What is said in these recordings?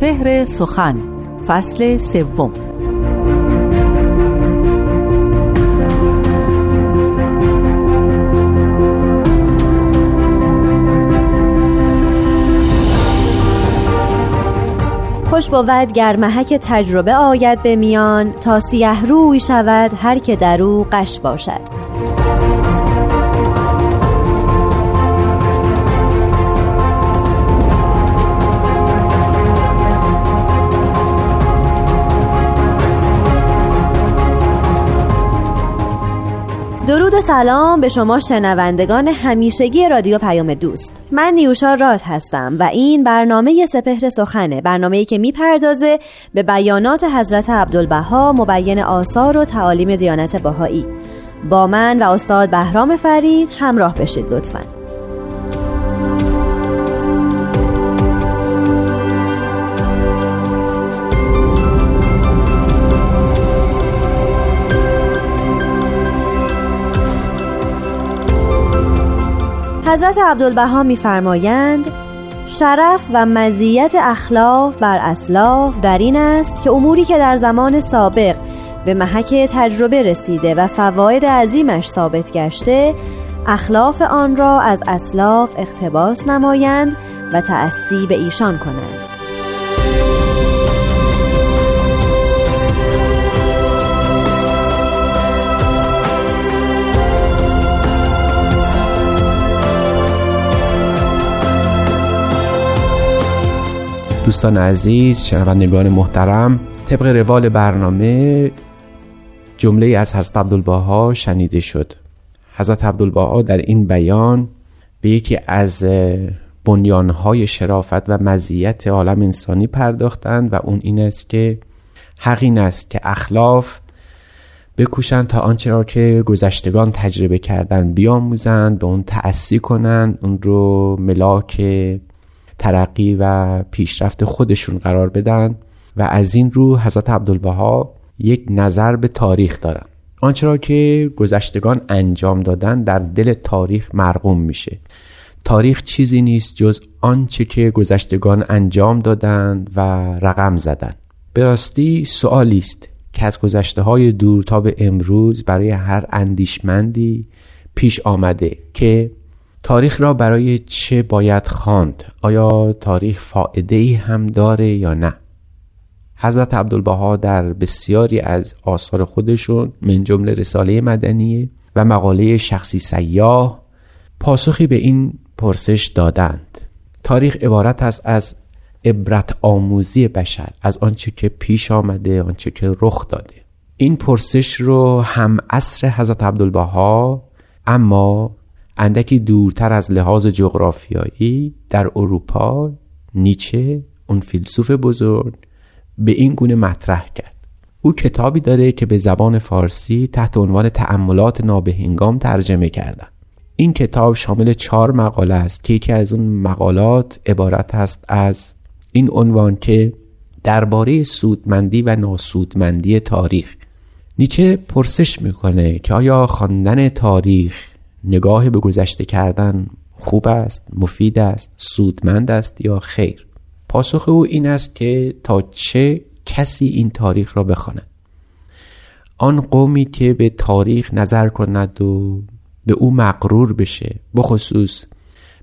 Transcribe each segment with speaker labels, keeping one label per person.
Speaker 1: سپهر سخن فصل سوم.
Speaker 2: خوش بود گر محک تجربه آید به میان تا سیه روی شود هر که در او قش باشد. سلام به شما شنوندگان همیشگی رادیو پیام دوست. من نیوشا راد هستم و این برنامه سپهر سخنه برنامه ای که می‌پردازه به بیانات حضرت عبدالبها مبین آثار و تعالیم دیانت بهایی. با من و استاد بهرام فرید همراه بشید لطفاً. حضرت عبدالبها میفرمایند شرف و مزیت اخلاف بر اسلاف در این است که اموری که در زمان سابق به محک تجربه رسیده و فواید عظیمش ثابت گشته اخلاف آن را از اسلاف اقتباس نمایند و تأسی به ایشان کنند
Speaker 3: دوستان عزیز شنوندگان محترم طبق روال برنامه جمله از حضرت عبدالبها شنیده شد. حضرت عبدالبها در این بیان به یکی از بنیانهای شرافت و مزیت عالم انسانی پرداختند و اون این است که حق این است که اخلاف بکوشند تا آنچه را که گذشتگان تجربه کردن بیاموزند به اون کنند اون رو ملاک ترقی و پیشرفت خودشون قرار بدن و از این رو حضرت عبدالبها یک نظر به تاریخ دارن. آنچه را که گذشتگان انجام دادن در دل تاریخ مرقوم میشه. تاریخ چیزی نیست جز آنچه که گذشتگان انجام دادند و رقم زدن. به راستی سوالی است که از گذشته های دور تا به امروز برای هر اندیشمندی پیش آمده که تاریخ را برای چه باید خواند؟ آیا تاریخ فائده ای هم داره یا نه؟ حضرت عبدالبها در بسیاری از آثار خودشون من جمله رساله مدنیه و مقاله شخصی سیاه پاسخی به این پرسش دادند. تاریخ عبارت است از عبرت آموزی بشر از آنچه که پیش آمده آنچه که رخ داده. این پرسش رو هم عصر حضرت عبدالبها اما اندکی دورتر از لحاظ جغرافیایی در اروپا نیچه اون فیلسوف بزرگ به این گونه مطرح کرد. او کتابی داره که به زبان فارسی تحت عنوان تأملات نابهنگام ترجمه کردن. این کتاب شامل چهار مقاله است که یکی از اون مقالات عبارت است از این عنوان که درباره سودمندی و ناسودمندی تاریخ. نیچه پرسش می‌کنه که آیا خواندن تاریخ نگاه به گذشته کردن خوب است مفید است سودمند است یا خیر؟ پاسخ او این است که تا چه کسی این تاریخ را بخواند؟ آن قومی که به تاریخ نظر کند و به او مقرور بشه بخصوص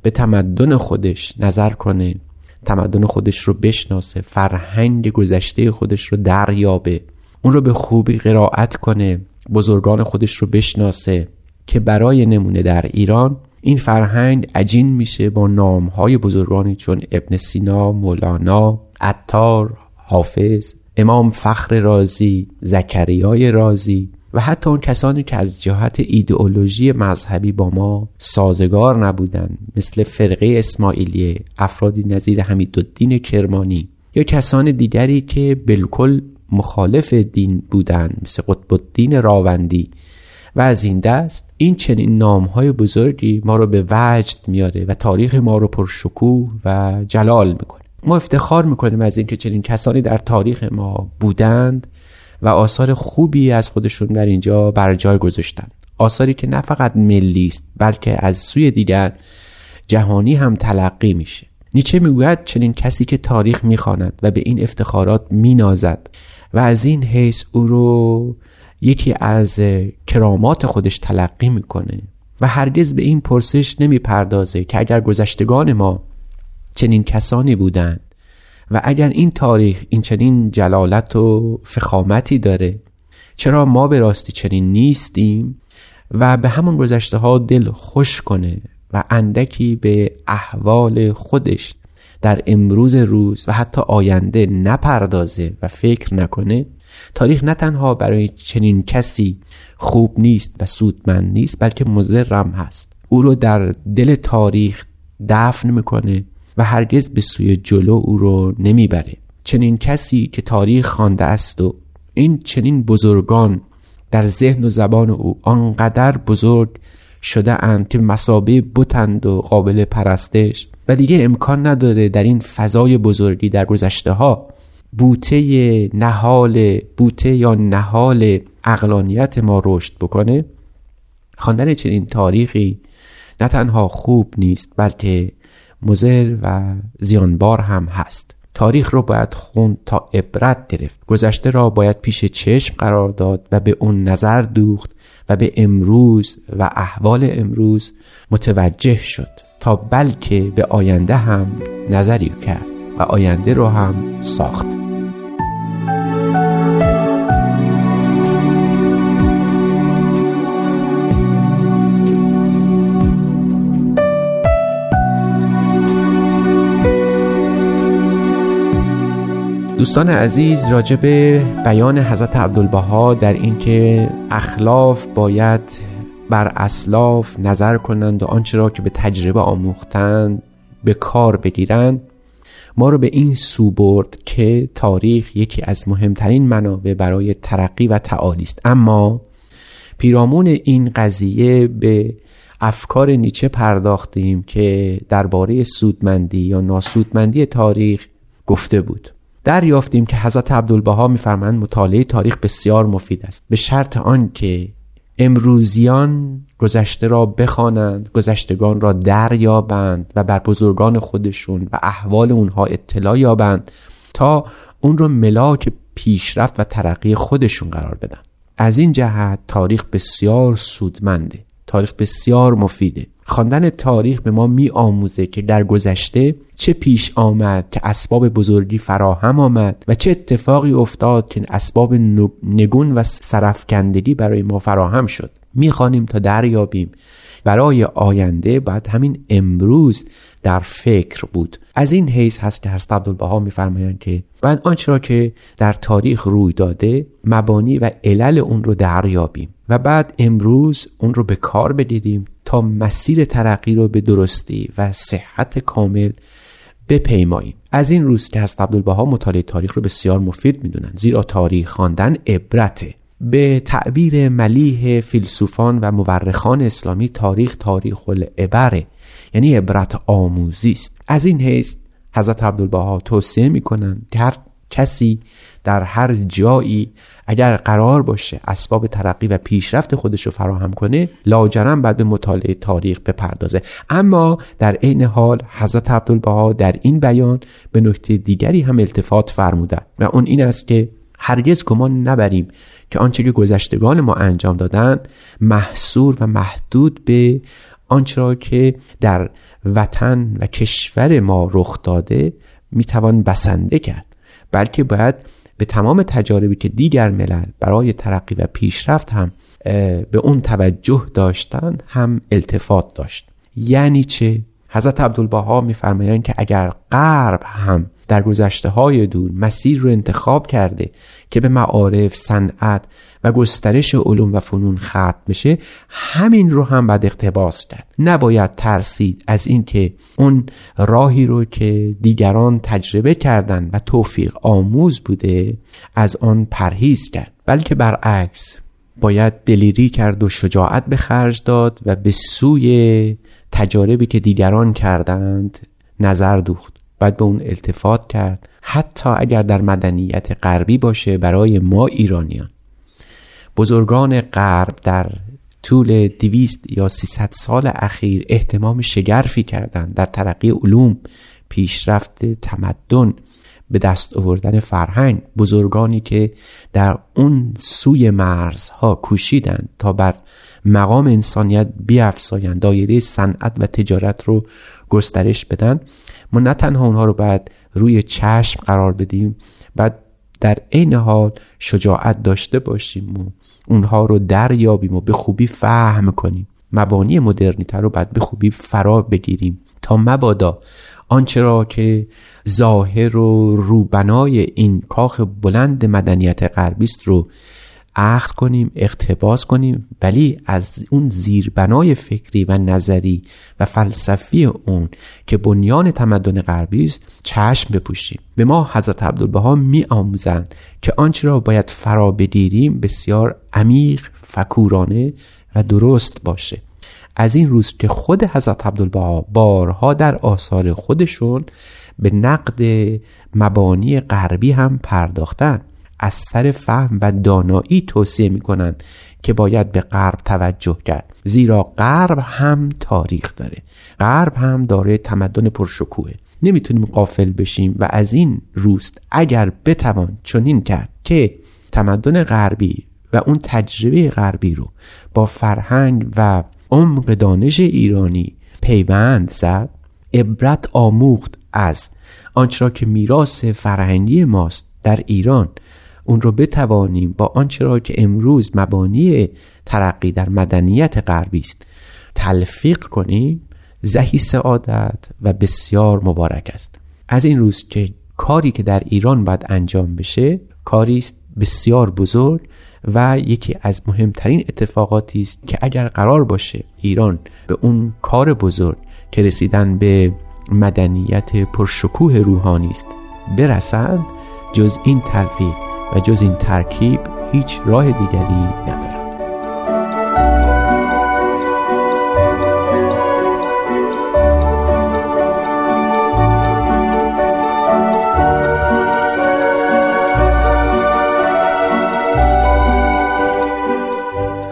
Speaker 3: به تمدن خودش نظر کنه تمدن خودش رو بشناسه فرهنگ گذشته خودش رو دریابه اون رو به خوبی قرائت کنه بزرگان خودش رو بشناسه که برای نمونه در ایران این فرهنگ عجین میشه با نامهای بزرگانی چون ابن سینا، مولانا، عطار، حافظ، امام فخر رازی، زکریای رازی و حتی اون کسانی که از جهت ایدئولوژی مذهبی با ما سازگار نبودند مثل فرقه اسماعیلیه افرادی نظیر حمیدالدین کرمانی یا کسان دیگری که بالکل مخالف دین بودند مثل قطب الدین راوندی و از این دست این چنین نام های بزرگی ما رو به وجد میاره و تاریخ ما رو پرشکوه و جلال می‌کنه. ما افتخار می‌کنیم از اینکه چنین کسانی در تاریخ ما بودند و آثار خوبی از خودشون در اینجا بر جای گذاشتند آثاری که نه فقط ملی است بلکه از سوی دیگر جهانی هم تلقی میشه. نیچه می‌گوید چنین کسی که تاریخ می‌خواند و به این افتخارات مینازد و از این حیث او رو یکی از کرامات خودش تلقی می‌کنه و هرگز به این پرسش نمی‌پردازه که اگر گذشتگان ما چنین کسانی بودند و اگر این تاریخ این چنین جلالت و فخامتی داره چرا ما به راستی چنین نیستیم و به همون گذشته ها دل خوش کنه و اندکی به احوال خودش در امروز روز و حتی آینده نپردازه و فکر نکنه؟ تاریخ نه تنها برای چنین کسی خوب نیست و سودمند نیست بلکه مزرم هست. او رو در دل تاریخ دفن می‌کنه و هرگز به سوی جلو او رو نمی‌بره. چنین کسی که تاریخ خوانده است و این چنین بزرگان در ذهن و زبان او آنقدر بزرگ شده اند که مسابه بتند و قابل پرستش و دیگه امکان نداره در این فضای بزرگی در گذشته ها بوته نهال بوته یا نهال اقلانیت ما رشد بکنه خواندن چنین تاریخی نه تنها خوب نیست بلکه مزر و زیانبار هم هست. تاریخ رو باید خوند تا عبرت گرفت. گذشته را باید پیش چشم قرار داد و به اون نظر دوخت و به امروز و احوال امروز متوجه شد تا بلکه به آینده هم نظری کرد. و آینده رو هم ساخت. دوستان عزیز راجع به بیان حضرت عبدالبها در اینکه اخلاف باید بر اسلاف نظر کنند و آنچه را که به تجربه آموختند به کار بگیرند. ما رو به این سو برد که تاریخ یکی از مهمترین منابع برای ترقی و تعالی است. اما پیرامون این قضیه به افکار نیچه پرداختیم که درباره سودمندی یا ناسودمندی تاریخ گفته بود. دریافتیم که حضرت عبدالبها میفرمایند مطالعه تاریخ بسیار مفید است. به شرط آنکه امروزیان گذشته را بخوانند گذشتگان را دریابند و بر بزرگان خودشون و احوال اونها اطلاع یابند تا اون رو ملاک پیشرفت و ترقی خودشون قرار بدن. از این جهت تاریخ بسیار سودمنده. تاریخ بسیار مفیده. خواندن تاریخ به ما می آموزه که در گذشته چه پیش آمد که اسباب بزرگی فراهم آمد و چه اتفاقی افتاد که اسباب نگون و سرفکندگی برای ما فراهم شد. می‌خوانیم تا دریابیم. برای آینده باید همین امروز در فکر بود. از این حیث هست که هست عبدالبها میفرمایند که باید آنچه را که در تاریخ روی داده مبانی و علل اون رو دریابیم. و بعد امروز اون رو به کار بدیدیم تا مسیر ترقی رو به درستی و صحت کامل بپیماییم. از این روز که هست عبدالبها مطالعه تاریخ رو بسیار مفید می‌دونن زیرا تاریخ خواندن عبرته به تعبیر ملیح فیلسوفان و مورخان اسلامی تاریخ تاریخ العبره یعنی عبرت آموزی است. از این حیث حضرت عبدالبها توصیه می‌کنند که هر کسی در هر جایی اگر قرار باشه اسباب ترقی و پیشرفت خودش رو فراهم کنه لاجرم بعد به مطالعه تاریخ بپردازه. اما در عین حال حضرت عبدالبها در این بیان به نکته دیگری هم التفات فرمودن و اون این است که هرگز گمان نبریم که آنچه که گذشتگان ما انجام دادن محصور و محدود به آنچه را که در وطن و کشور ما رخ داده می‌توان بسنده کرد بلکه باید به تمام تجاربی که دیگر ملل برای ترقی و پیشرفت هم به اون توجه داشتن هم التفات داشت. یعنی چه؟ حضرت عبدالبها میفرمایند که اگر غرب هم در گذشته های دور مسیر رو انتخاب کرده که به معارف صنعت و گسترش علوم و فنون ختم بشه همین رو هم باید اقتباس کرد. نباید ترسید از اینکه اون راهی رو که دیگران تجربه کردن و توفیق آموز بوده از آن پرهیز کرد. بلکه برعکس باید دلیری کرد و شجاعت به خرج داد و به سوی تجاربی که دیگران کردند نظر دوخت. باید به اون التفات کرد. حتی اگر در مدنیت غربی باشه برای ما ایرانیان. بزرگان غرب در طول دویست یا سیصد سال اخیر احتمام شگرفی کردند. در ترقی علوم پیشرفت تمدن به دست آوردن فرهنگ. بزرگانی که در اون سوی مرزها کوشیدند تا بر مقام انسانیت بیافزایند. دایره صنعت و تجارت رو گسترش بدن. ما نه تنها اونها رو باید روی چشم قرار بدیم بعد در عین حال شجاعت داشته باشیم و اونها رو دریابیم و به خوبی فهم کنیم. مبانی مدرنیته رو باید به خوبی فرا بگیریم. تا مبادا آنچه را که ظاهر و روبنای این کاخ بلند مدنیت غربی است رو اخذ کنیم اقتباس کنیم ولی از اون زیربنای فکری و نظری و فلسفی اون که بنیان تمدن غربی است چشم بپوشیم. به ما حضرت عبدالبها می آموزند که آنچه را باید فرا بگیریم بسیار عمیق فکورانه و درست باشه. از این روز که خود حضرت عبدالبها بارها در آثار خودشون به نقد مبانی غربی هم پرداختن. از سر فهم و دانایی توصیه می کنند که باید به غرب توجه کرد. زیرا غرب هم تاریخ داره. غرب هم داره تمدن پرشکوه نمی‌تونیم قافل بشیم و از این روست اگر بتوان چنین کرد که تمدن غربی و اون تجربه غربی رو با فرهنگ و عمق دانش ایرانی پیوند زد عبرت آموخت از آنچه را که میراث فرهنگی ماست در ایران اون رو بتوانیم با آنچه را که امروز مبانی ترقی در مدنیت غربی است. تلفیق کنیم زهی سعادت و بسیار مبارک است. از این روز که کاری که در ایران باید انجام بشه کاری است بسیار بزرگ و یکی از مهمترین اتفاقاتی است که اگر قرار باشه ایران به اون کار بزرگ که رسیدن به مدنیت پرشکوه روحانی است برسند جز این تلفیق و جز این ترکیب هیچ راه دیگری ندارد.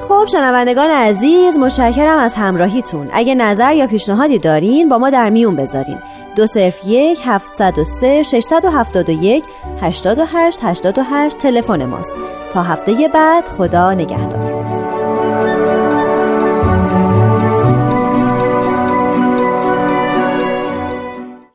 Speaker 2: خب شنوندگان عزیز متشکرم از همراهیتون. اگه نظر یا پیشنهادی دارین با ما در میون بذارین. دو صرف یک هفتصد و سه ششصد و هفتاد و یک هشتاد و هشت هشتاد و هشت تلفن ماست. تا هفته بعد خدا نگهدار.